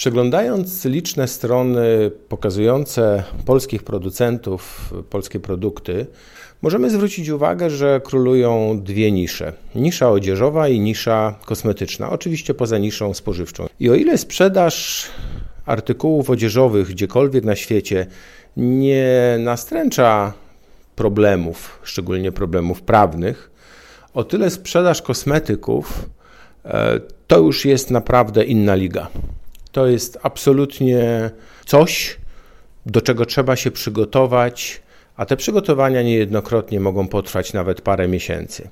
Przeglądając liczne strony pokazujące polskich producentów, polskie produkty, możemy zwrócić uwagę, że królują dwie nisze: nisza odzieżowa i nisza kosmetyczna, oczywiście poza niszą spożywczą. I o ile sprzedaż artykułów odzieżowych gdziekolwiek na świecie nie nastręcza problemów, szczególnie problemów prawnych, o tyle sprzedaż kosmetyków e, to już jest naprawdę inna liga. To jest absolutnie coś, do czego trzeba się przygotować, a te przygotowania niejednokrotnie mogą potrwać nawet parę miesięcy.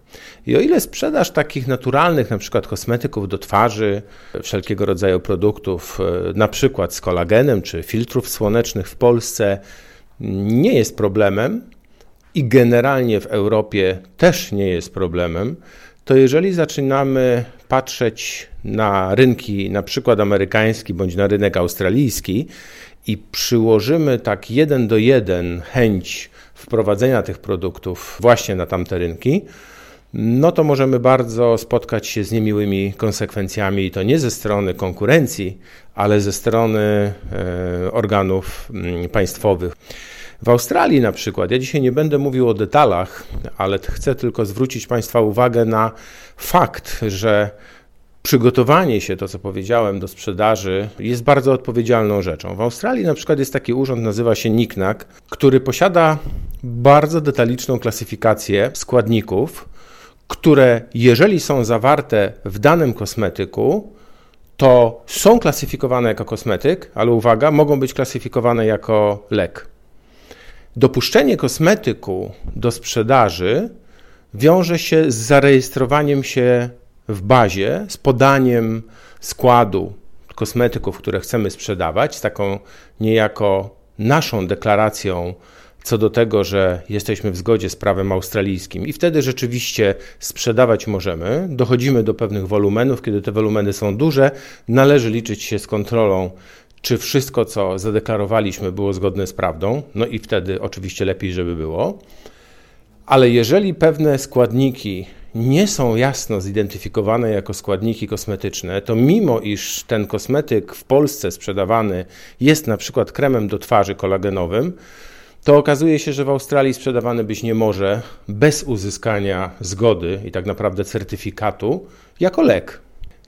I o ile sprzedaż takich naturalnych, na przykład kosmetyków do twarzy, wszelkiego rodzaju produktów, e, na przykład z kolagenem czy filtrów słonecznych w Polsce, nie jest problemem i generalnie w Europie też nie jest problemem, to jeżeli zaczynamy patrzeć na rynki, na przykład amerykański bądź na rynek australijski i przyłożymy tak jeden do jeden chęć wprowadzenia tych produktów właśnie na tamte rynki, no to możemy bardzo spotkać się z niemiłymi konsekwencjami i to nie ze strony konkurencji, ale ze strony e, organów mm, państwowych. W Australii na przykład, ja dzisiaj nie będę mówił o detalach, ale chcę tylko zwrócić Państwa uwagę na fakt, że przygotowanie się, to co powiedziałem, do sprzedaży jest bardzo odpowiedzialną rzeczą. W Australii na przykład jest taki urząd, nazywa się NICNAC, który posiada bardzo detaliczną klasyfikację składników, które jeżeli są zawarte w danym kosmetyku, to są klasyfikowane jako kosmetyk, ale uwaga, mogą być klasyfikowane jako lek. Dopuszczenie kosmetyku do sprzedaży wiąże się z zarejestrowaniem się w bazie, z podaniem składu kosmetyków, które chcemy sprzedawać, z taką niejako naszą deklaracją co do tego, że jesteśmy w zgodzie z prawem australijskim i wtedy rzeczywiście sprzedawać możemy. Dochodzimy do pewnych wolumenów, kiedy te wolumeny są duże, należy liczyć się z kontrolą czy wszystko, co zadeklarowaliśmy, było zgodne z prawdą, no i wtedy oczywiście lepiej, żeby było. Ale jeżeli pewne składniki nie są jasno zidentyfikowane jako składniki kosmetyczne, to mimo iż ten kosmetyk w Polsce sprzedawany jest na przykład kremem do twarzy kolagenowym, to okazuje się, że w Australii sprzedawany być nie może bez uzyskania zgody i tak naprawdę certyfikatu jako lek.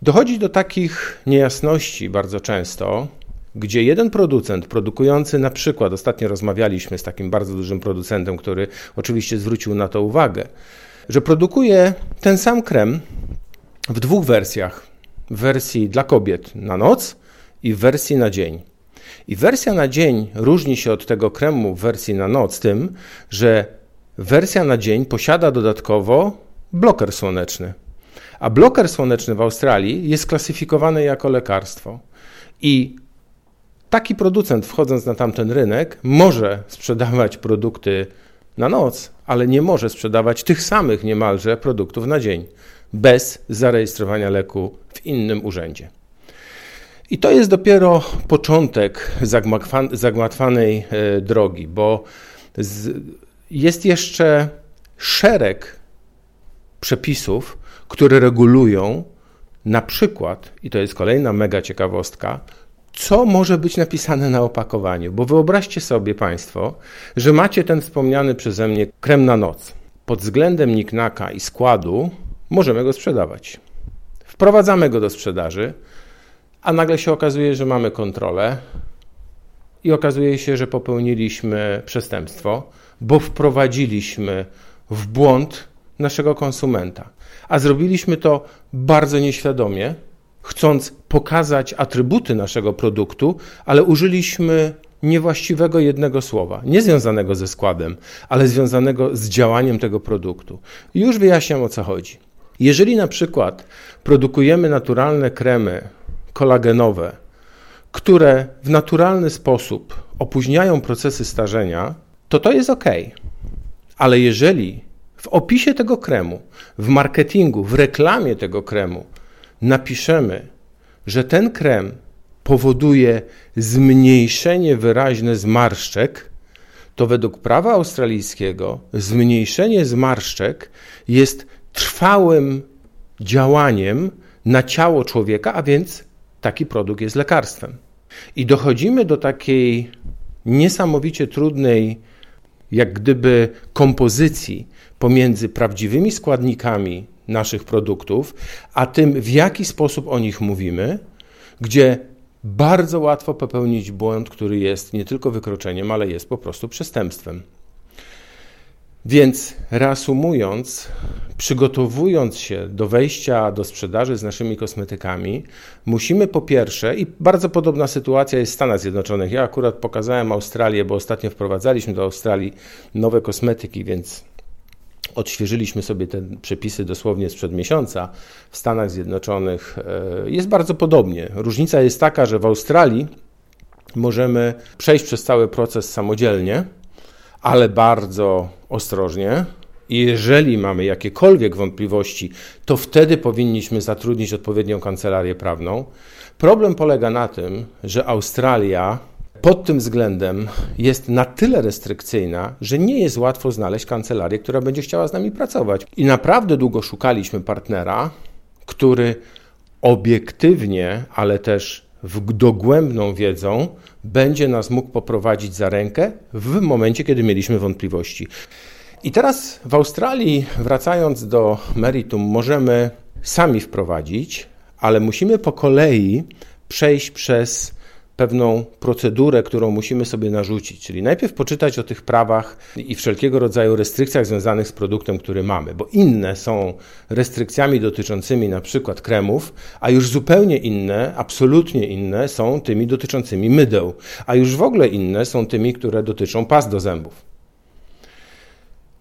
Dochodzi do takich niejasności bardzo często, gdzie jeden producent produkujący na przykład, ostatnio rozmawialiśmy z takim bardzo dużym producentem, który oczywiście zwrócił na to uwagę, że produkuje ten sam krem w dwóch wersjach. W wersji dla kobiet na noc i w wersji na dzień. I wersja na dzień różni się od tego kremu w wersji na noc tym, że wersja na dzień posiada dodatkowo bloker słoneczny. A bloker słoneczny w Australii jest klasyfikowany jako lekarstwo. I taki producent, wchodząc na tamten rynek, może sprzedawać produkty na noc, ale nie może sprzedawać tych samych niemalże produktów na dzień bez zarejestrowania leku w innym urzędzie. I to jest dopiero początek zagmatwanej e, drogi, bo jest jeszcze szereg przepisów, które regulują na przykład, i to jest kolejna mega ciekawostka, co może być napisane na opakowaniu. Bo wyobraźcie sobie Państwo, że macie ten wspomniany przeze mnie krem na noc. Pod względem niknaka i składu możemy go sprzedawać. Wprowadzamy go do sprzedaży, a nagle się okazuje, że mamy kontrolę i okazuje się, że popełniliśmy przestępstwo, bo wprowadziliśmy w błąd naszego konsumenta. A zrobiliśmy to bardzo nieświadomie, chcąc pokazać atrybuty naszego produktu, ale użyliśmy niewłaściwego jednego słowa, nie związanego ze składem, ale związanego z działaniem tego produktu. Już wyjaśniam o co chodzi. Jeżeli na przykład produkujemy naturalne kremy kolagenowe, które w naturalny sposób opóźniają procesy starzenia, to to jest ok. Ale jeżeli w opisie tego kremu, w marketingu, w reklamie tego kremu napiszemy, że ten krem powoduje zmniejszenie wyraźne zmarszczek, to według prawa australijskiego zmniejszenie zmarszczek jest trwałym działaniem na ciało człowieka, a więc taki produkt jest lekarstwem. I dochodzimy do takiej niesamowicie trudnej, jak gdyby, kompozycji pomiędzy prawdziwymi składnikami naszych produktów, a tym, w jaki sposób o nich mówimy, gdzie bardzo łatwo popełnić błąd, który jest nie tylko wykroczeniem, ale jest po prostu przestępstwem. Więc reasumując, przygotowując się do wejścia do sprzedaży z naszymi kosmetykami, musimy po pierwsze, i bardzo podobna sytuacja jest w Stanach Zjednoczonych. Ja akurat pokazałem Australię, bo ostatnio wprowadzaliśmy do Australii nowe kosmetyki, więc odświeżyliśmy sobie te przepisy dosłownie sprzed miesiąca. W Stanach Zjednoczonych e, jest bardzo podobnie. Różnica jest taka, że w Australii możemy przejść przez cały proces samodzielnie, ale bardzo ostrożnie. I jeżeli mamy jakiekolwiek wątpliwości, to wtedy powinniśmy zatrudnić odpowiednią kancelarię prawną. Problem polega na tym, że Australia pod tym względem jest na tyle restrykcyjna, że nie jest łatwo znaleźć kancelarię, która będzie chciała z nami pracować. I naprawdę długo szukaliśmy partnera, który obiektywnie, ale też w dogłębną wiedzą będzie nas mógł poprowadzić za rękę w momencie, kiedy mieliśmy wątpliwości. I teraz w Australii, wracając do meritum, możemy sami wprowadzić, ale musimy po kolei przejść przez pewną procedurę, którą musimy sobie narzucić, czyli najpierw poczytać o tych prawach i wszelkiego rodzaju restrykcjach związanych z produktem, który mamy, bo inne są restrykcjami dotyczącymi na przykład kremów, a już zupełnie inne, absolutnie inne są tymi dotyczącymi mydeł, a już w ogóle inne są tymi, które dotyczą pas do zębów.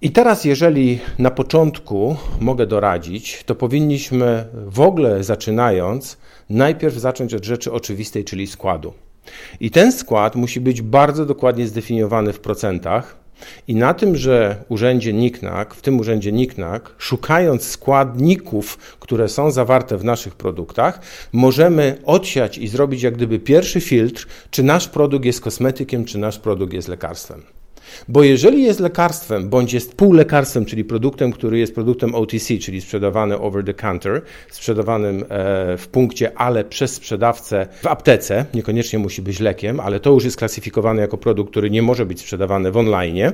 I teraz, jeżeli na początku mogę doradzić, to powinniśmy w ogóle zaczynając, najpierw zacząć od rzeczy oczywistej, czyli składu. I ten skład musi być bardzo dokładnie zdefiniowany w procentach. I na tym, że urzędzie NIKNAK, w tym urzędzie NIKNAK, szukając składników, które są zawarte w naszych produktach, możemy odsiać i zrobić jak gdyby pierwszy filtr, czy nasz produkt jest kosmetykiem, czy nasz produkt jest lekarstwem. Bo jeżeli jest lekarstwem, bądź jest półlekarstwem, czyli produktem, który jest produktem OTC, czyli sprzedawany over the counter, sprzedawanym e, w punkcie, ale przez sprzedawcę w aptece, niekoniecznie musi być lekiem, ale to już jest klasyfikowany jako produkt, który nie może być sprzedawany w online.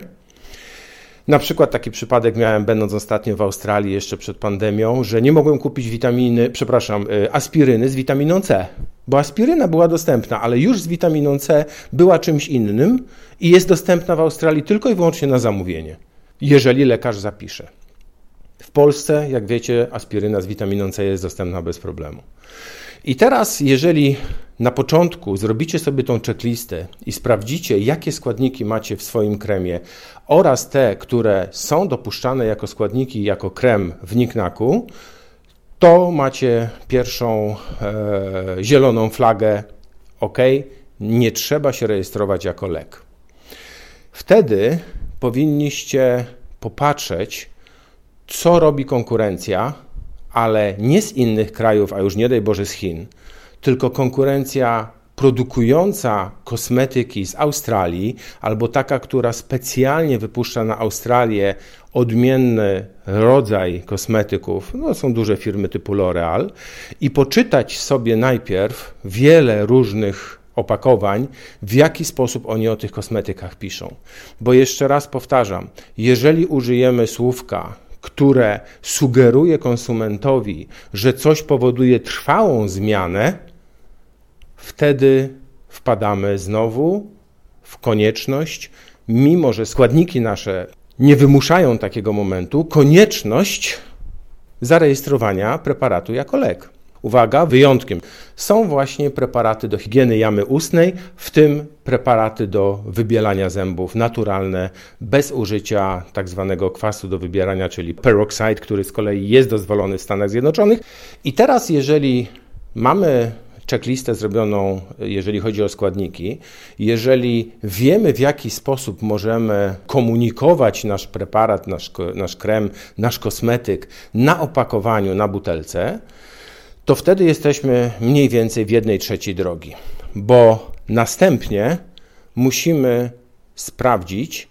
Na przykład taki przypadek miałem, będąc ostatnio w Australii jeszcze przed pandemią, że nie mogłem kupić witaminy, przepraszam, e, aspiryny z witaminą C, bo aspiryna była dostępna, ale już z witaminą C była czymś innym i jest dostępna w Australii tylko i wyłącznie na zamówienie, jeżeli lekarz zapisze. W Polsce, jak wiecie, aspiryna z witaminą C jest dostępna bez problemu. I teraz, jeżeli na początku zrobicie sobie tą checklistę i sprawdzicie, jakie składniki macie w swoim kremie oraz te, które są dopuszczane jako składniki, jako krem w niknaku, to macie pierwszą e, zieloną flagę OK, nie trzeba się rejestrować jako lek. Wtedy powinniście popatrzeć, co robi konkurencja, ale nie z innych krajów, a już nie daj Boże z Chin, tylko konkurencja produkująca kosmetyki z Australii, albo taka, która specjalnie wypuszcza na Australię odmienny rodzaj kosmetyków, no są duże firmy typu L'Oreal, i poczytać sobie najpierw wiele różnych opakowań, w jaki sposób oni o tych kosmetykach piszą. Bo jeszcze raz powtarzam, jeżeli użyjemy słówka, które sugeruje konsumentowi, że coś powoduje trwałą zmianę, wtedy wpadamy znowu w konieczność, mimo że składniki nasze nie wymuszają takiego momentu, konieczność zarejestrowania preparatu jako lek. Uwaga, wyjątkiem są właśnie preparaty do higieny jamy ustnej, w tym preparaty do wybielania zębów naturalne, bez użycia tak zwanego kwasu do wybierania, czyli peroxide, który z kolei jest dozwolony w Stanach Zjednoczonych. I teraz, jeżeli mamy checklistę zrobioną, jeżeli chodzi o składniki. Jeżeli wiemy, w jaki sposób możemy komunikować nasz preparat, nasz, nasz krem, nasz kosmetyk na opakowaniu, na butelce, to wtedy jesteśmy mniej więcej w jednej trzeciej drogi, bo następnie musimy sprawdzić,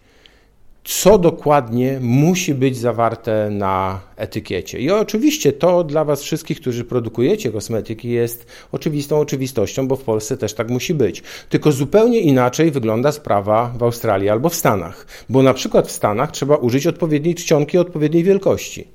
co dokładnie musi być zawarte na etykiecie. I oczywiście to dla Was wszystkich, którzy produkujecie kosmetyki, jest oczywistą oczywistością, bo w Polsce też tak musi być. Tylko zupełnie inaczej wygląda sprawa w Australii albo w Stanach, bo na przykład w Stanach trzeba użyć odpowiedniej czcionki odpowiedniej wielkości.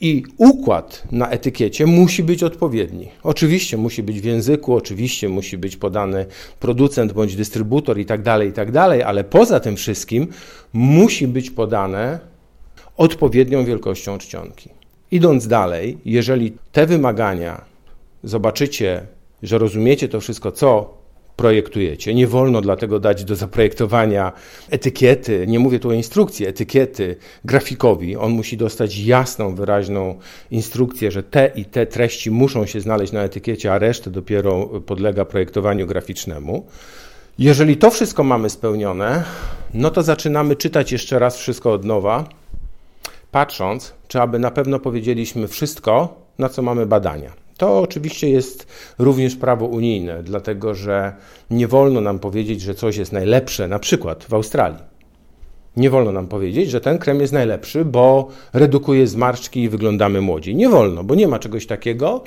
I układ na etykiecie musi być odpowiedni. Oczywiście musi być w języku, oczywiście musi być podany producent bądź dystrybutor i tak dalej, i tak dalej, ale poza tym wszystkim musi być podane odpowiednią wielkością czcionki. Idąc dalej, jeżeli te wymagania zobaczycie, że rozumiecie to wszystko, co projektujecie. Nie wolno dlatego dać do zaprojektowania etykiety, nie mówię tu o instrukcji, etykiety grafikowi. On musi dostać jasną, wyraźną instrukcję, że te i te treści muszą się znaleźć na etykiecie, a resztę dopiero podlega projektowaniu graficznemu. Jeżeli to wszystko mamy spełnione, no to zaczynamy czytać jeszcze raz wszystko od nowa, patrząc, czy aby na pewno powiedzieliśmy wszystko, na co mamy badania. To oczywiście jest również prawo unijne, dlatego że nie wolno nam powiedzieć, że coś jest najlepsze, na przykład w Australii. Nie wolno nam powiedzieć, że ten krem jest najlepszy, bo redukuje zmarszczki i wyglądamy młodzi. Nie wolno, bo nie ma czegoś takiego,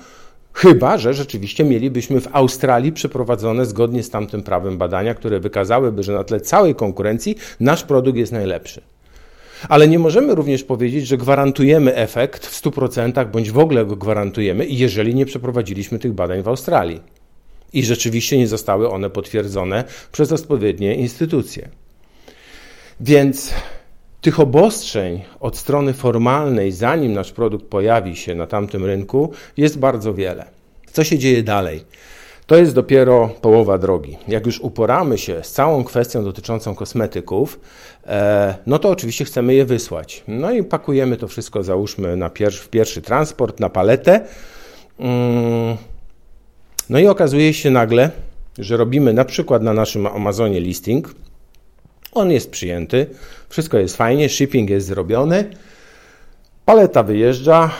chyba że rzeczywiście mielibyśmy w Australii przeprowadzone zgodnie z tamtym prawem badania, które wykazałyby, że na tle całej konkurencji nasz produkt jest najlepszy. Ale nie możemy również powiedzieć, że gwarantujemy efekt w 100% bądź w ogóle go gwarantujemy, jeżeli nie przeprowadziliśmy tych badań w Australii. I rzeczywiście nie zostały one potwierdzone przez odpowiednie instytucje. Więc tych obostrzeń od strony formalnej, zanim nasz produkt pojawi się na tamtym rynku, jest bardzo wiele. Co się dzieje dalej? To jest dopiero połowa drogi. Jak już uporamy się z całą kwestią dotyczącą kosmetyków, e, no to oczywiście chcemy je wysłać. No i pakujemy to wszystko, załóżmy, na pierwszy, w pierwszy transport, na paletę. Mm. No i okazuje się nagle, że robimy na przykład na naszym Amazonie listing. On jest przyjęty, wszystko jest fajnie, shipping jest zrobiony. Paleta wyjeżdża,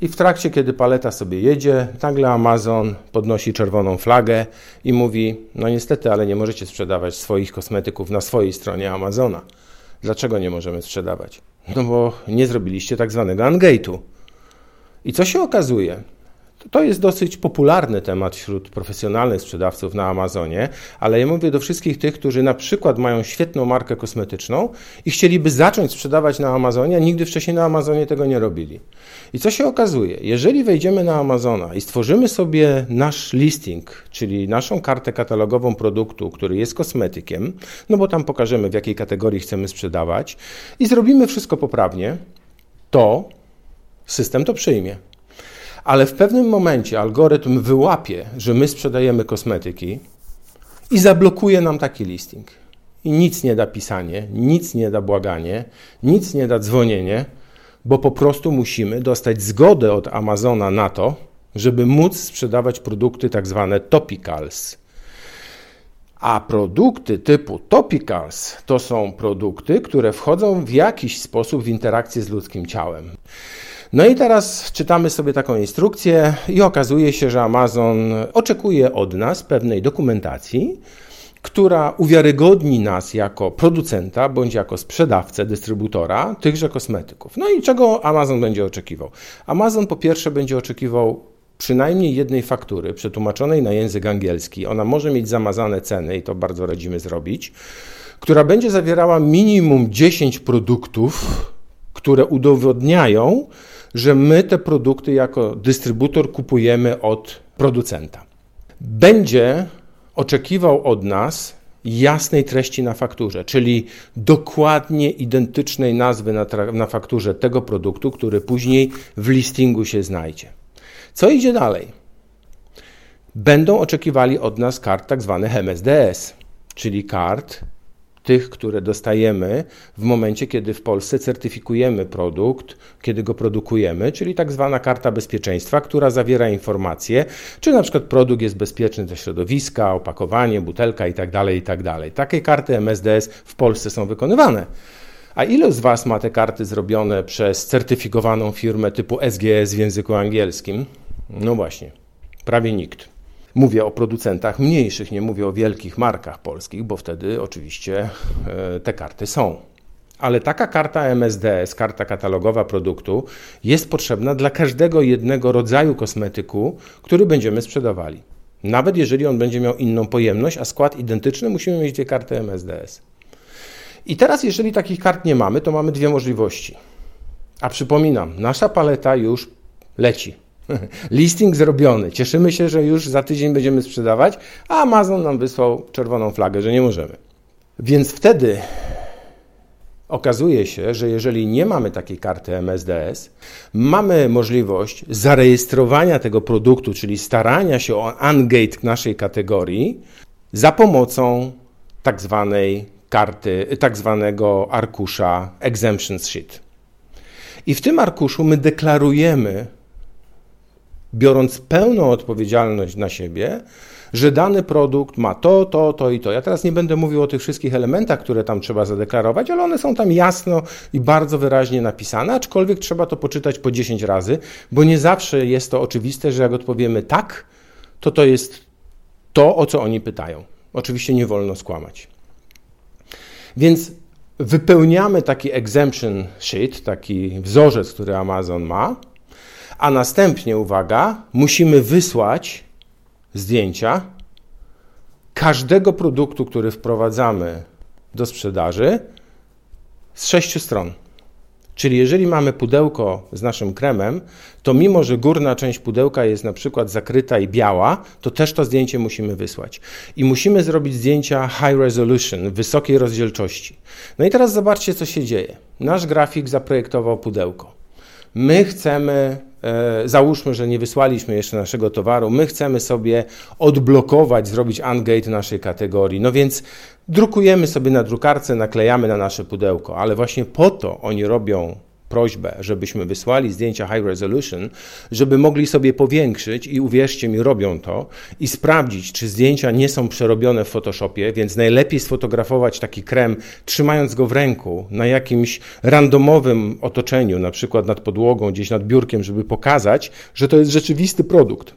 i w trakcie, kiedy paleta sobie jedzie, nagle Amazon podnosi czerwoną flagę i mówi: No niestety, ale nie możecie sprzedawać swoich kosmetyków na swojej stronie Amazona. Dlaczego nie możemy sprzedawać? No bo nie zrobiliście tak zwanego ungate'u. I co się okazuje? To jest dosyć popularny temat wśród profesjonalnych sprzedawców na Amazonie, ale ja mówię do wszystkich tych, którzy na przykład mają świetną markę kosmetyczną i chcieliby zacząć sprzedawać na Amazonie, a nigdy wcześniej na Amazonie tego nie robili. I co się okazuje? Jeżeli wejdziemy na Amazona i stworzymy sobie nasz listing, czyli naszą kartę katalogową produktu, który jest kosmetykiem, no bo tam pokażemy w jakiej kategorii chcemy sprzedawać i zrobimy wszystko poprawnie, to system to przyjmie ale w pewnym momencie algorytm wyłapie, że my sprzedajemy kosmetyki i zablokuje nam taki listing. I nic nie da pisanie, nic nie da błaganie, nic nie da dzwonienie, bo po prostu musimy dostać zgodę od Amazona na to, żeby móc sprzedawać produkty tak zwane topicals. A produkty typu topicals to są produkty, które wchodzą w jakiś sposób w interakcję z ludzkim ciałem. No i teraz czytamy sobie taką instrukcję i okazuje się, że Amazon oczekuje od nas pewnej dokumentacji, która uwiarygodni nas jako producenta bądź jako sprzedawcę, dystrybutora tychże kosmetyków. No i czego Amazon będzie oczekiwał? Amazon po pierwsze będzie oczekiwał przynajmniej jednej faktury przetłumaczonej na język angielski. Ona może mieć zamazane ceny i to bardzo radzimy zrobić, która będzie zawierała minimum 10 produktów, które udowodniają, że my te produkty jako dystrybutor kupujemy od producenta. Będzie oczekiwał od nas jasnej treści na fakturze, czyli dokładnie identycznej nazwy na, na, fakturze tego produktu, który później w listingu się znajdzie. Co idzie dalej? Będą oczekiwali od nas kart tak zwanych MSDS, czyli kart tych, które dostajemy w momencie, kiedy w Polsce certyfikujemy produkt, kiedy go produkujemy, czyli tak zwana karta bezpieczeństwa, która zawiera informacje, czy na przykład produkt jest bezpieczny dla środowiska, opakowanie, butelka itd., tak itd. Tak Takie karty MSDS w Polsce są wykonywane. A ile z Was ma te karty zrobione przez certyfikowaną firmę typu SGS w języku angielskim? No właśnie, prawie nikt. Mówię o producentach mniejszych, nie mówię o wielkich markach polskich, bo wtedy oczywiście e, te karty są. ale taka karta MSDS, karta katalogowa produktu, jest potrzebna dla każdego jednego rodzaju kosmetyku, który będziemy sprzedawali. Nawet jeżeli on będzie miał inną pojemność, a skład identyczny, musimy mieć dwie karty MSDS. I teraz, jeżeli takich kart nie mamy, to mamy dwie możliwości. A przypominam, nasza paleta już leci. Listing zrobiony. Cieszymy się, że już za tydzień będziemy sprzedawać, a Amazon nam wysłał czerwoną flagę, że nie możemy. Więc wtedy okazuje się, że jeżeli nie mamy takiej karty MSDS, mamy możliwość zarejestrowania tego produktu, czyli starania się o ungate naszej kategorii za pomocą tak zwanej karty, tak zwanego arkusza exemptions sheet. I w tym arkuszu my deklarujemy, biorąc pełną odpowiedzialność na siebie, że dany produkt ma to, to, to i to. Ja teraz nie będę mówił o tych wszystkich elementach, które tam trzeba zadeklarować, ale one są tam jasno i bardzo wyraźnie napisane, aczkolwiek trzeba to poczytać po 10 razy, bo nie zawsze jest to oczywiste, że jak odpowiemy tak, to to jest to, o co oni pytają. Oczywiście nie wolno skłamać. Więc wypełniamy taki exemption sheet, taki wzorzec, który Amazon ma, a następnie, uwaga, musimy wysłać zdjęcia każdego produktu, który wprowadzamy do sprzedaży z sześciu stron. Czyli jeżeli mamy pudełko z naszym kremem, to mimo, że górna część pudełka jest na przykład zakryta i biała, to też to zdjęcie musimy wysłać. I musimy zrobić zdjęcia high resolution, wysokiej rozdzielczości. No i teraz zobaczcie, co się dzieje. Nasz grafik zaprojektował pudełko. My chcemy, załóżmy, że nie wysłaliśmy jeszcze naszego towaru, my chcemy sobie odblokować, zrobić ungate naszej kategorii. No więc drukujemy sobie na drukarce, naklejamy na nasze pudełko, ale właśnie po to oni robią prośbę, żebyśmy wysłali zdjęcia high resolution, żeby mogli sobie powiększyć i uwierzcie mi, robią to i sprawdzić, czy zdjęcia nie są przerobione w Photoshopie, więc najlepiej sfotografować taki krem, trzymając go w ręku na jakimś randomowym otoczeniu, na przykład nad podłogą, gdzieś nad biurkiem, żeby pokazać, że to jest rzeczywisty produkt.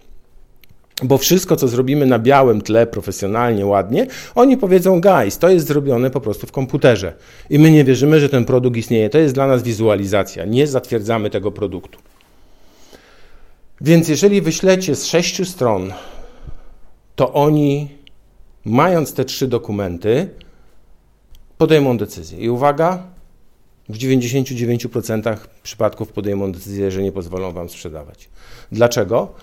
Bo wszystko, co zrobimy na białym tle, profesjonalnie, ładnie, oni powiedzą, guys, to jest zrobione po prostu w komputerze. I my nie wierzymy, że ten produkt istnieje. To jest dla nas wizualizacja. Nie zatwierdzamy tego produktu. Więc jeżeli wyślecie z sześciu stron, to oni, mając te trzy dokumenty, podejmą decyzję. I uwaga, w 99% przypadków podejmą decyzję, że nie pozwolą Wam sprzedawać. Dlaczego?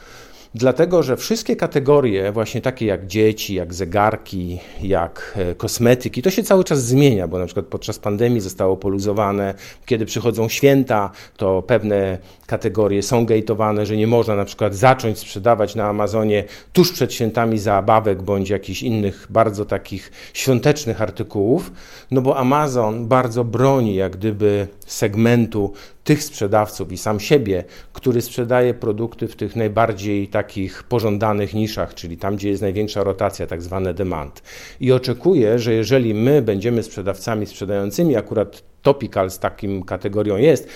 Dlatego, że wszystkie kategorie, właśnie takie jak dzieci, jak zegarki, jak e, kosmetyki, to się cały czas zmienia, bo na przykład podczas pandemii zostało poluzowane. Kiedy przychodzą święta, to pewne kategorie są gateowane, że nie można na przykład zacząć sprzedawać na Amazonie tuż przed świętami zabawek bądź jakichś innych bardzo takich świątecznych artykułów, no bo Amazon bardzo broni jak gdyby segmentu tych sprzedawców i sam siebie, który sprzedaje produkty w tych najbardziej takich pożądanych niszach, czyli tam, gdzie jest największa rotacja, tak zwane demand. I oczekuje, że jeżeli my będziemy sprzedawcami sprzedającymi, akurat Topical z takim kategorią jest,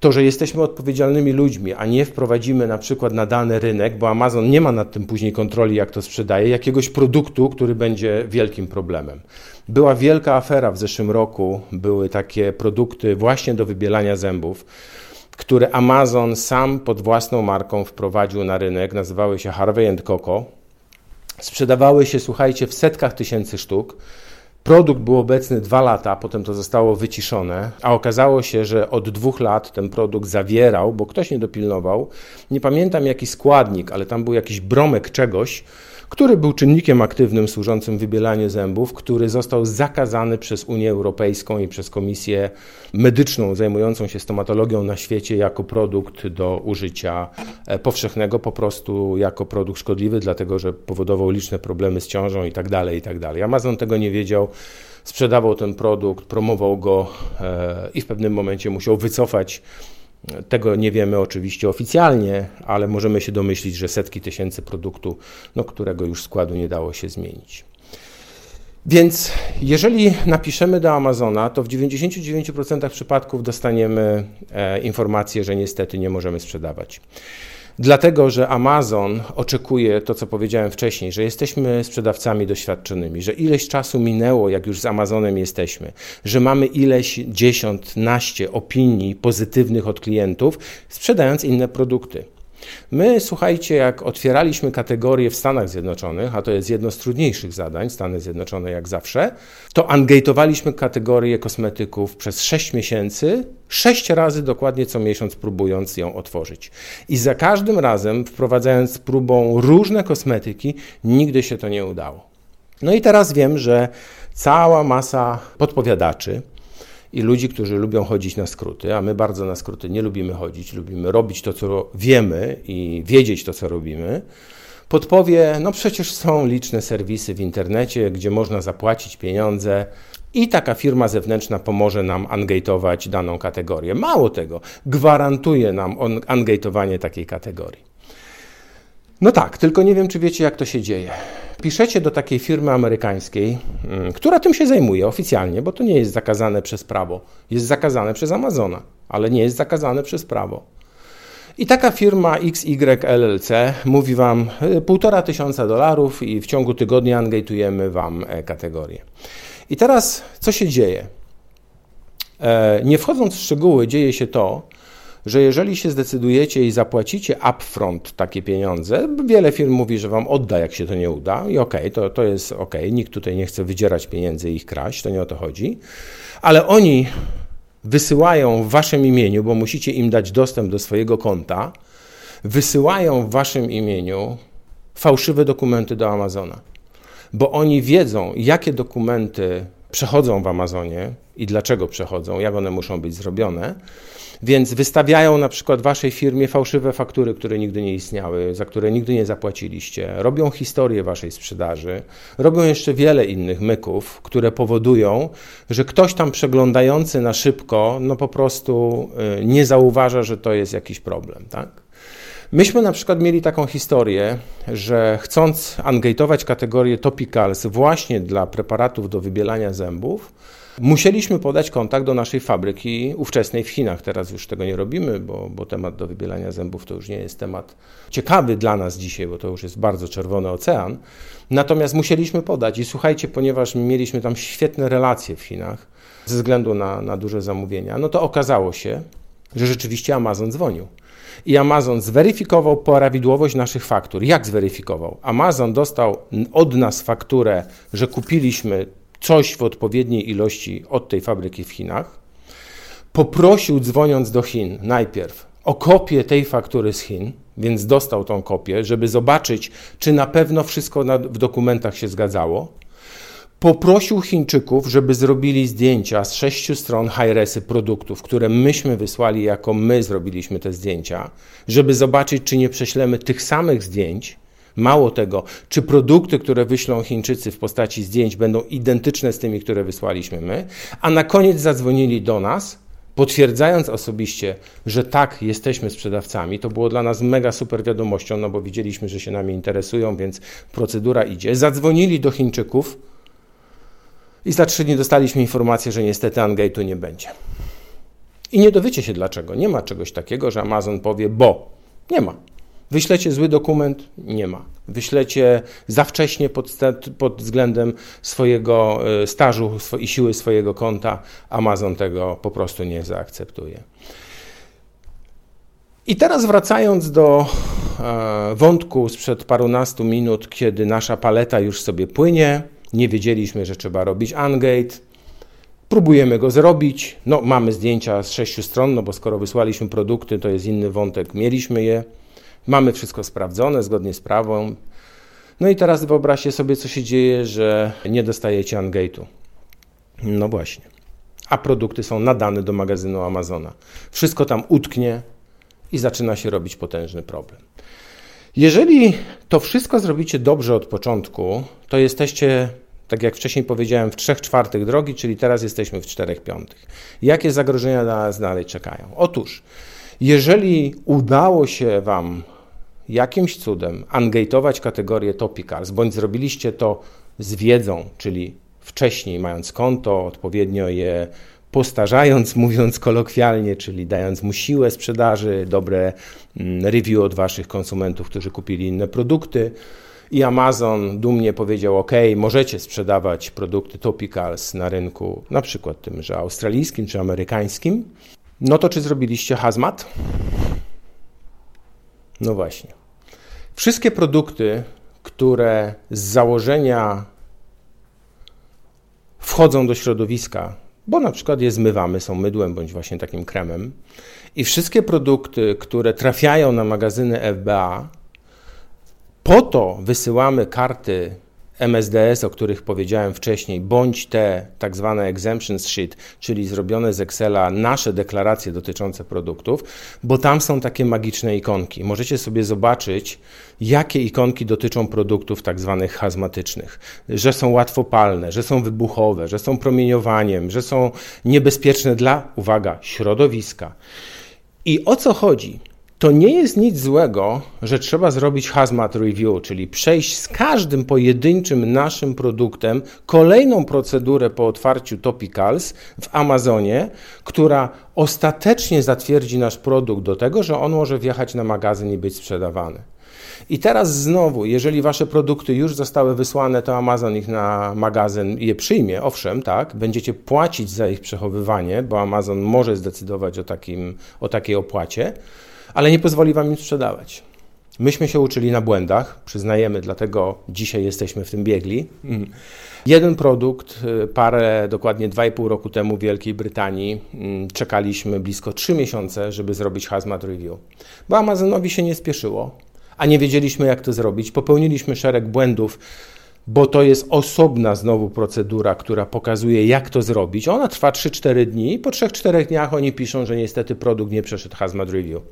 to, że jesteśmy odpowiedzialnymi ludźmi, a nie wprowadzimy na przykład na dany rynek, bo Amazon nie ma nad tym później kontroli, jak to sprzedaje, jakiegoś produktu, który będzie wielkim problemem. Była wielka afera w zeszłym roku, były takie produkty właśnie do wybielania zębów, które Amazon sam pod własną marką wprowadził na rynek, nazywały się Harvey Coco. Sprzedawały się, słuchajcie, w setkach tysięcy sztuk. Produkt był obecny dwa lata, potem to zostało wyciszone, a okazało się, że od dwóch lat ten produkt zawierał, bo ktoś nie dopilnował. Nie pamiętam jaki składnik, ale tam był jakiś bromek czegoś, który był czynnikiem aktywnym służącym wybielaniu zębów, który został zakazany przez Unię Europejską i przez Komisję Medyczną zajmującą się stomatologią na świecie jako produkt do użycia e, powszechnego, po prostu jako produkt szkodliwy, dlatego że powodował liczne problemy z ciążą i tak dalej, i tak. Amazon tego nie wiedział sprzedawał ten produkt, promował go e, i w pewnym momencie musiał wycofać tego nie wiemy oczywiście oficjalnie, ale możemy się domyślić, że setki tysięcy produktu, no, którego już składu nie dało się zmienić. Więc jeżeli napiszemy do Amazona, to w 99% przypadków dostaniemy e, informację, że niestety nie możemy sprzedawać. Dlatego, że Amazon oczekuje to, co powiedziałem wcześniej, że jesteśmy sprzedawcami doświadczonymi, że ileś czasu minęło, jak już z Amazonem jesteśmy, że mamy ileś dziesiąt, naście opinii pozytywnych od klientów, sprzedając inne produkty. My, słuchajcie, jak otwieraliśmy kategorię w Stanach Zjednoczonych, a to jest jedno z trudniejszych zadań, Stany Zjednoczone jak zawsze, to ungate'owaliśmy kategorię kosmetyków przez 6 miesięcy, 6 razy dokładnie co miesiąc próbując ją otworzyć. I za każdym razem, wprowadzając próbą różne kosmetyki, nigdy się to nie udało. No i teraz wiem, że cała masa podpowiadaczy, i ludzi, którzy lubią chodzić na skróty, a my bardzo na skróty nie lubimy chodzić, lubimy robić to, co wiemy i wiedzieć to, co robimy, podpowie, no przecież są liczne serwisy w internecie, gdzie można zapłacić pieniądze i taka firma zewnętrzna pomoże nam ungate'ować daną kategorię. Mało tego, gwarantuje nam ungate'owanie takiej kategorii. No tak, tylko nie wiem, czy wiecie, jak to się dzieje. Piszecie do takiej firmy amerykańskiej, mm, która tym się zajmuje oficjalnie, bo to nie jest zakazane przez prawo. Jest zakazane przez Amazona, ale nie jest zakazane przez prawo. I taka firma XYLLC mówi wam y, półtora tysiąca dolarów i w ciągu tygodnia angateujemy wam e, kategorię. I teraz co się dzieje? E, nie wchodząc w szczegóły, dzieje się to, że jeżeli się zdecydujecie i zapłacicie upfront takie pieniądze, wiele firm mówi, że wam odda, jak się to nie uda, i okej, okay, to, to jest okej, okay. nikt tutaj nie chce wydzierać pieniędzy i ich kraść, to nie o to chodzi, ale oni wysyłają w waszym imieniu, bo musicie im dać dostęp do swojego konta, wysyłają w waszym imieniu fałszywe dokumenty do Amazona, bo oni wiedzą, jakie dokumenty przechodzą w Amazonie i dlaczego przechodzą, jak one muszą być zrobione. Więc wystawiają na przykład waszej firmie fałszywe faktury, które nigdy nie istniały, za które nigdy nie zapłaciliście. Robią historię waszej sprzedaży. Robią jeszcze wiele innych myków, które powodują, że ktoś tam przeglądający na szybko, no po prostu y, nie zauważa, że to jest jakiś problem, tak? Myśmy na przykład mieli taką historię, że chcąc ungate'ować kategorię topicals właśnie dla preparatów do wybielania zębów, Musieliśmy podać kontakt do naszej fabryki ówczesnej w Chinach. Teraz już tego nie robimy, bo, bo temat do wybielania zębów to już nie jest temat ciekawy dla nas dzisiaj, bo to już jest bardzo czerwony ocean. Natomiast musieliśmy podać i słuchajcie, ponieważ mieliśmy tam świetne relacje w Chinach ze względu na, na duże zamówienia, no to okazało się, że rzeczywiście Amazon dzwonił. I Amazon zweryfikował prawidłowość naszych faktur. Jak zweryfikował? Amazon dostał od nas fakturę, że kupiliśmy coś w odpowiedniej ilości od tej fabryki w Chinach, poprosił dzwoniąc do Chin najpierw o kopię tej faktury z Chin, więc dostał tą kopię, żeby zobaczyć, czy na pewno wszystko w dokumentach się zgadzało. Poprosił Chińczyków, żeby zrobili zdjęcia z sześciu stron high produktów, które myśmy wysłali, jako my zrobiliśmy te zdjęcia, żeby zobaczyć, czy nie prześlemy tych samych zdjęć Mało tego, czy produkty, które wyślą Chińczycy w postaci zdjęć będą identyczne z tymi, które wysłaliśmy my, a na koniec zadzwonili do nas, potwierdzając osobiście, że tak, jesteśmy sprzedawcami. To było dla nas mega super wiadomością, no bo widzieliśmy, że się nami interesują, więc procedura idzie. Zadzwonili do Chińczyków i za trzy dni dostaliśmy informację, że niestety Angate'u nie będzie. I nie dowiecie się dlaczego. Nie ma czegoś takiego, że Amazon powie, bo nie ma. Wyślecie zły dokument? Nie ma. Wyślecie za wcześnie pod, pod względem swojego e, stażu i siły swojego konta. Amazon tego po prostu nie zaakceptuje. I teraz wracając do e, wątku sprzed parunastu minut, kiedy nasza paleta już sobie płynie, nie wiedzieliśmy, że trzeba robić ungate, próbujemy go zrobić, no mamy zdjęcia z sześciu stron, no bo skoro wysłaliśmy produkty, to jest inny wątek, mieliśmy je, Mamy wszystko sprawdzone zgodnie z prawem. No i teraz wyobraźcie sobie, co się dzieje, że nie dostajecie Ungate'u. No właśnie. A produkty są nadane do magazynu Amazona. Wszystko tam utknie i zaczyna się robić potężny problem. Jeżeli to wszystko zrobicie dobrze od początku, to jesteście, tak jak wcześniej powiedziałem, w trzech czwartych drogi, czyli teraz jesteśmy w czterech piątych. Jakie zagrożenia na nas dalej czekają? Otóż, jeżeli udało się Wam jakimś cudem ungate'ować kategorię topicals, bądź zrobiliście to z wiedzą, czyli wcześniej mając konto, odpowiednio je postarzając, mówiąc kolokwialnie, czyli dając mu siłę sprzedaży, dobre mm, review od waszych konsumentów, którzy kupili inne produkty. I Amazon dumnie powiedział: OK, możecie sprzedawać produkty Topicals na rynku, na przykład tym, że australijskim czy amerykańskim. No to czy zrobiliście hazmat? No właśnie. Wszystkie produkty, które z założenia wchodzą do środowiska, bo na przykład je zmywamy, są mydłem bądź właśnie takim kremem, i wszystkie produkty, które trafiają na magazyny FBA, po to wysyłamy karty MSDS, o których powiedziałem wcześniej, bądź te tak zwane exemptions sheet, czyli zrobione z Excela nasze deklaracje dotyczące produktów, bo tam są takie magiczne ikonki. Możecie sobie zobaczyć, jakie ikonki dotyczą produktów tak zwanych hazmatycznych, że są łatwopalne, że są wybuchowe, że są promieniowaniem, że są niebezpieczne dla, uwaga, środowiska. I o co chodzi? To nie jest nic złego, że trzeba zrobić hazmat review, czyli przejść z każdym pojedynczym naszym produktem kolejną procedurę po otwarciu Topicals w Amazonie, która ostatecznie zatwierdzi nasz produkt do tego, że on może wjechać na magazyn i być sprzedawany. I teraz znowu, jeżeli wasze produkty już zostały wysłane, to Amazon ich na magazyn je przyjmie, owszem, tak, będziecie płacić za ich przechowywanie, bo Amazon może zdecydować o, takim, o takiej opłacie ale nie pozwoli wam im sprzedawać. Myśmy się uczyli na błędach, przyznajemy, dlatego dzisiaj jesteśmy w tym biegli. Mm. Jeden produkt, y, parę, dokładnie 2,5 roku temu w Wielkiej Brytanii, mm, czekaliśmy blisko 3 miesiące, żeby zrobić hazmat review. Bo Amazonowi się nie spieszyło, a nie wiedzieliśmy, jak to zrobić. Popełniliśmy szereg błędów, bo to jest osobna znowu procedura, która pokazuje, jak to zrobić. Ona trwa 3-4 dni i po 3-4 dniach oni piszą, że niestety produkt nie przeszedł hazmat review.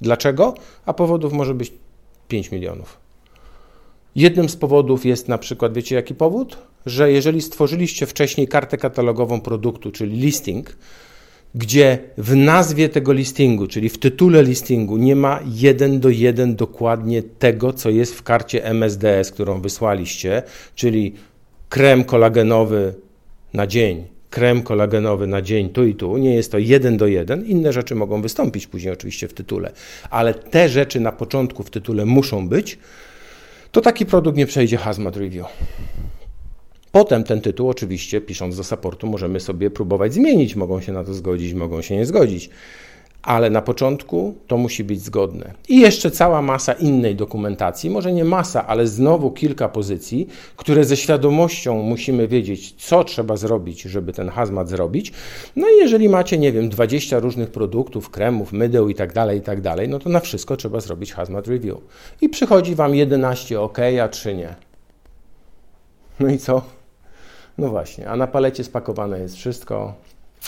Dlaczego? A powodów może być 5 milionów. Jednym z powodów jest na przykład, wiecie jaki powód? Że jeżeli stworzyliście wcześniej kartę katalogową produktu, czyli listing, gdzie w nazwie tego listingu, czyli w tytule listingu, nie ma jeden do jeden dokładnie tego, co jest w karcie MSDS, którą wysłaliście, czyli krem kolagenowy na dzień, krem kolagenowy na dzień tu i tu, nie jest to jeden do jeden. Inne rzeczy mogą wystąpić później oczywiście w tytule, ale te rzeczy na początku w tytule muszą być, to taki produkt nie przejdzie hazmat review. Potem ten tytuł, oczywiście, pisząc do supportu, możemy sobie próbować zmienić. Mogą się na to zgodzić, mogą się nie zgodzić ale na początku to musi być zgodne. I jeszcze cała masa innej dokumentacji, może nie masa, ale znowu kilka pozycji, które ze świadomością musimy wiedzieć, co trzeba zrobić, żeby ten hazmat zrobić. No i jeżeli macie, nie wiem, 20 różnych produktów, kremów, mydeł i tak dalej, i tak dalej, no to na wszystko trzeba zrobić hazmat review. I przychodzi Wam 11 OK, a 3 nie. No i co? No właśnie, a na palecie spakowane jest wszystko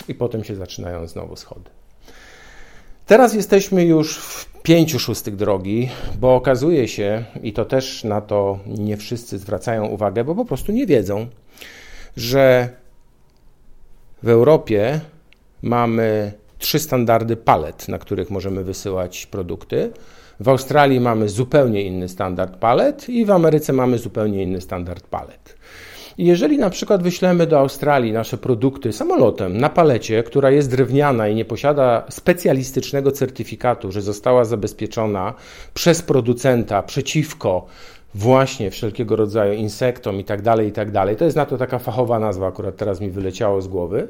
i potem się zaczynają znowu schody. Teraz jesteśmy już w pięciu szóstych drogi, bo okazuje się, i to też na to nie wszyscy zwracają uwagę, bo po prostu nie wiedzą, że w Europie mamy trzy standardy palet, na których możemy wysyłać produkty. W Australii mamy zupełnie inny standard palet i w Ameryce mamy zupełnie inny standard palet. Jeżeli na przykład wyślemy do Australii nasze produkty samolotem na palecie, która jest drewniana i nie posiada specjalistycznego certyfikatu, że została zabezpieczona przez producenta przeciwko właśnie wszelkiego rodzaju insektom i tak dalej, i tak dalej, to jest na to taka fachowa nazwa, akurat teraz mi wyleciało z głowy,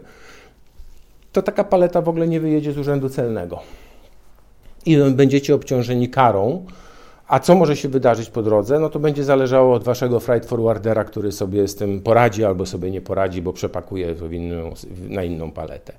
to taka paleta w ogóle nie wyjedzie z urzędu celnego. I będziecie obciążeni karą, a co może się wydarzyć po drodze? No to będzie zależało od waszego freight forwardera, który sobie z tym poradzi albo sobie nie poradzi, bo przepakuje to inną, na inną paletę.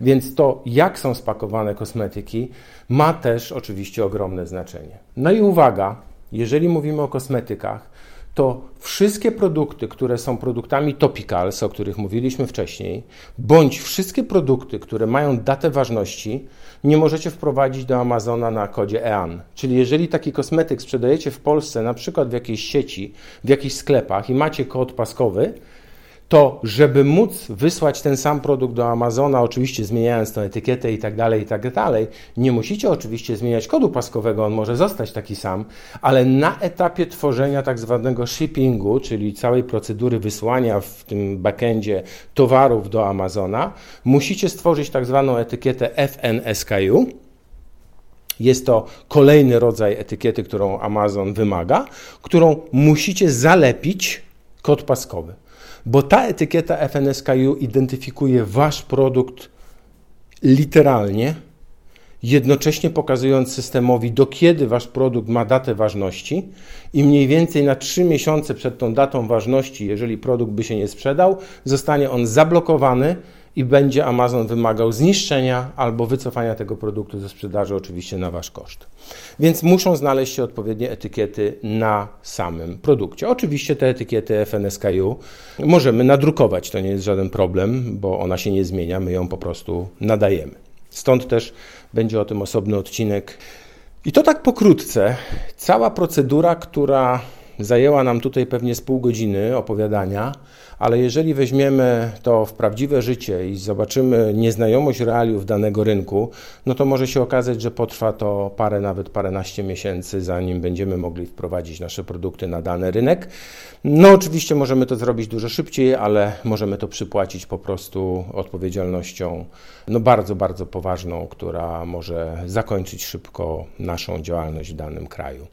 Więc to, jak są spakowane kosmetyki, ma też oczywiście ogromne znaczenie. No i uwaga, jeżeli mówimy o kosmetykach, to wszystkie produkty, które są produktami topicals, o których mówiliśmy wcześniej, bądź wszystkie produkty, które mają datę ważności, nie możecie wprowadzić do Amazona na kodzie EAN. Czyli jeżeli taki kosmetyk sprzedajecie w Polsce, na przykład w jakiejś sieci, w jakichś sklepach i macie kod paskowy, to żeby móc wysłać ten sam produkt do Amazona, oczywiście zmieniając tę etykietę i tak dalej, i tak dalej, nie musicie oczywiście zmieniać kodu paskowego, on może zostać taki sam, ale na etapie tworzenia tak zwanego shippingu, czyli całej procedury wysłania w tym backendzie towarów do Amazona, musicie stworzyć tak zwaną etykietę FNSKU, jest to kolejny rodzaj etykiety, którą Amazon wymaga, którą musicie zalepić kod paskowy, bo ta etykieta FNSKU identyfikuje wasz produkt literalnie, jednocześnie pokazując systemowi, do kiedy wasz produkt ma datę ważności i mniej więcej na 3 miesiące przed tą datą ważności, jeżeli produkt by się nie sprzedał, zostanie on zablokowany i będzie Amazon wymagał zniszczenia albo wycofania tego produktu ze sprzedaży, oczywiście na wasz koszt. Więc muszą znaleźć się odpowiednie etykiety na samym produkcie. Oczywiście te etykiety FNSKU możemy nadrukować, to nie jest żaden problem, bo ona się nie zmienia, my ją po prostu nadajemy. Stąd też będzie o tym osobny odcinek. I to tak pokrótce. Cała procedura, która zajęła nam tutaj pewnie z pół godziny opowiadania, ale jeżeli weźmiemy to w prawdziwe życie i zobaczymy nieznajomość realiów danego rynku, no to może się okazać, że potrwa to parę, nawet paręnaście miesięcy, zanim będziemy mogli wprowadzić nasze produkty na dany rynek. No oczywiście możemy to zrobić dużo szybciej, ale możemy to przypłacić po prostu odpowiedzialnością no bardzo, bardzo poważną, która może zakończyć szybko naszą działalność w danym kraju.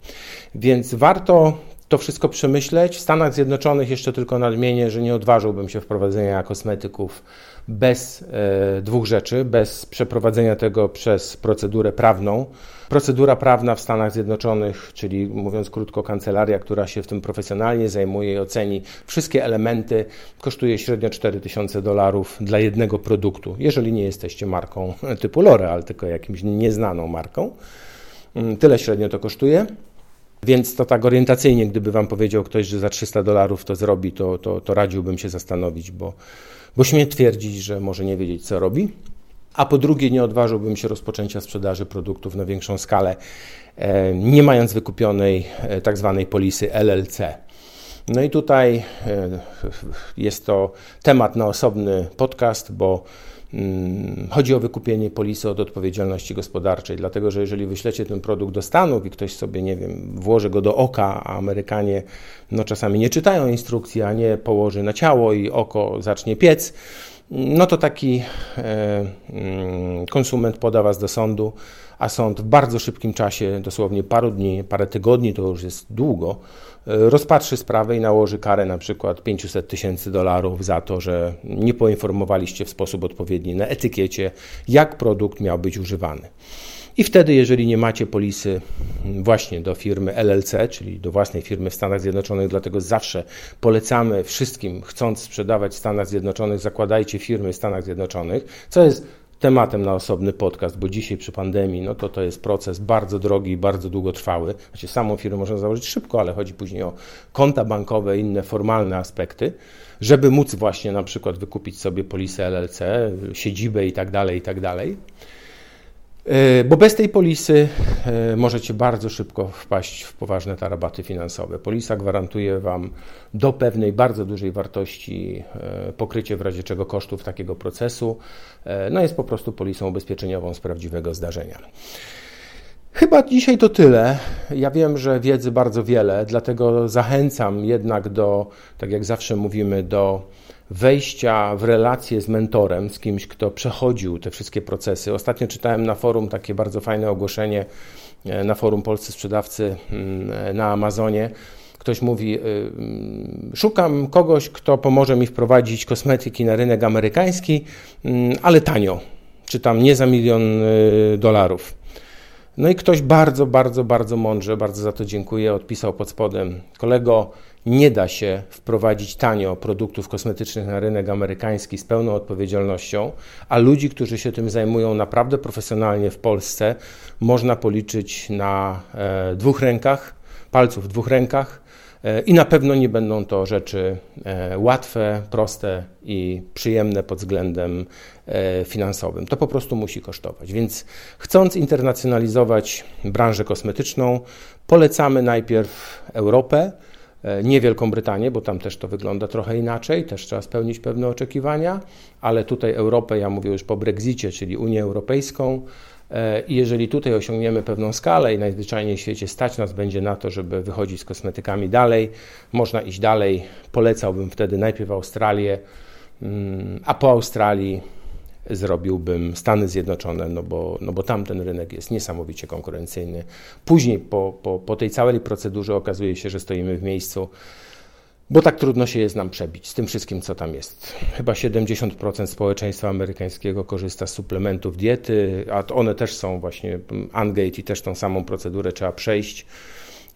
Więc warto to wszystko przemyśleć. W Stanach Zjednoczonych jeszcze tylko nadmienię, że nie odważyłbym się wprowadzenia kosmetyków bez e, dwóch rzeczy, bez przeprowadzenia tego przez procedurę prawną. Procedura prawna w Stanach Zjednoczonych, czyli mówiąc krótko, kancelaria, która się w tym profesjonalnie zajmuje i oceni wszystkie elementy, kosztuje średnio 4000 dolarów dla jednego produktu, jeżeli nie jesteście marką typu L'Oreal, tylko jakimś nieznaną marką. Mm, tyle średnio to kosztuje. Więc to tak orientacyjnie, gdyby Wam powiedział ktoś, że za 300 dolarów to zrobi, to, to, to radziłbym się zastanowić, bo, bo śmiem twierdzić, że może nie wiedzieć, co robi. A po drugie, nie odważyłbym się rozpoczęcia sprzedaży produktów na większą skalę, e, nie mając wykupionej e, tak zwanej polisy LLC. No i tutaj e, jest to temat na osobny podcast, bo chodzi o wykupienie polisy od odpowiedzialności gospodarczej, dlatego że jeżeli wyślecie ten produkt do Stanów i ktoś sobie, nie wiem, włoży go do oka, a Amerykanie no, czasami nie czytają instrukcji, a nie położy na ciało i oko zacznie piec, no to taki e, mm, konsument poda Was do sądu, a sąd w bardzo szybkim czasie, dosłownie paru dni, parę tygodni, to już jest długo, e, rozpatrzy sprawę i nałoży karę na przykład 500 tysięcy dolarów za to, że nie poinformowaliście w sposób odpowiedni na etykiecie, jak produkt miał być używany. I wtedy, jeżeli nie macie polisy właśnie do firmy LLC, czyli do własnej firmy w Stanach Zjednoczonych, dlatego zawsze polecamy wszystkim, chcąc sprzedawać w Stanach Zjednoczonych, zakładajcie firmy w Stanach Zjednoczonych, co jest tematem na osobny podcast, bo dzisiaj przy pandemii, no to to jest proces bardzo drogi i bardzo długotrwały. Znaczy samą firmę można założyć szybko, ale chodzi później o konta bankowe, inne formalne aspekty, żeby móc właśnie na przykład wykupić sobie polisę LLC, siedzibę i tak dalej, i tak dalej. E, bo bez tej polisy e, możecie bardzo szybko wpaść w poważne tarabaty finansowe. Polisa gwarantuje Wam do pewnej bardzo dużej wartości e, pokrycie w razie czego kosztów takiego procesu. No jest po prostu polisą ubezpieczeniową z prawdziwego zdarzenia. Chyba dzisiaj to tyle. Ja wiem, że wiedzy bardzo wiele, dlatego zachęcam jednak do, tak jak zawsze mówimy, do wejścia w relację z mentorem, z kimś, kto przechodził te wszystkie procesy. Ostatnio czytałem na forum takie bardzo fajne ogłoszenie e, na forum Polscy Sprzedawcy mm, na Amazonie. Ktoś mówi: y, mm, Szukam kogoś, kto pomoże mi wprowadzić kosmetyki na rynek amerykański, mm, ale tanio, czy tam nie za milion y, dolarów. No i ktoś bardzo, bardzo, bardzo mądrze, bardzo za to dziękuję, odpisał pod spodem: Kolego, nie da się wprowadzić tanio produktów kosmetycznych na rynek amerykański z pełną odpowiedzialnością, a ludzi, którzy się tym zajmują naprawdę profesjonalnie w Polsce, można policzyć na e, dwóch rękach, palców w dwóch rękach. E, I na pewno nie będą to rzeczy e, łatwe, proste i przyjemne pod względem finansowym. To po prostu musi kosztować. Więc chcąc internacjonalizować branżę kosmetyczną, polecamy najpierw Europę, E, nie Wielką Brytanię, bo tam też to wygląda trochę inaczej, też trzeba spełnić pewne oczekiwania, ale tutaj Europę, ja mówię już po Brexicie, czyli Unię Europejską, e, i jeżeli tutaj osiągniemy pewną skalę i najzwyczajniej w świecie stać nas będzie na to, żeby wychodzić z kosmetykami dalej, można iść dalej. Polecałbym wtedy najpierw Australię, mm, a po Australii zrobiłbym Stany Zjednoczone, no bo, no bo tam ten rynek jest niesamowicie konkurencyjny. Później po, po, po tej całej procedurze okazuje się, że stoimy w miejscu, bo tak trudno się jest nam przebić z tym wszystkim, co tam jest. Chyba 70% społeczeństwa amerykańskiego korzysta z suplementów diety, a one też są właśnie Ungate i też tą samą procedurę trzeba przejść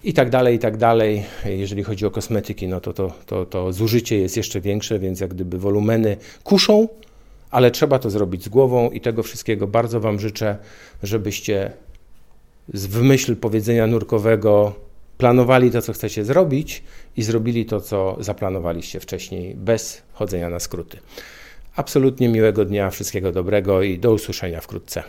i tak dalej, i tak dalej. Jeżeli chodzi o kosmetyki, no to, to, to, to zużycie jest jeszcze większe, więc jak gdyby wolumeny kuszą, ale trzeba to zrobić z głową i tego wszystkiego bardzo Wam życzę, żebyście w myśl powiedzenia nurkowego planowali to, co chcecie zrobić i zrobili to, co zaplanowaliście wcześniej, bez chodzenia na skróty. Absolutnie miłego dnia, wszystkiego dobrego i do usłyszenia wkrótce.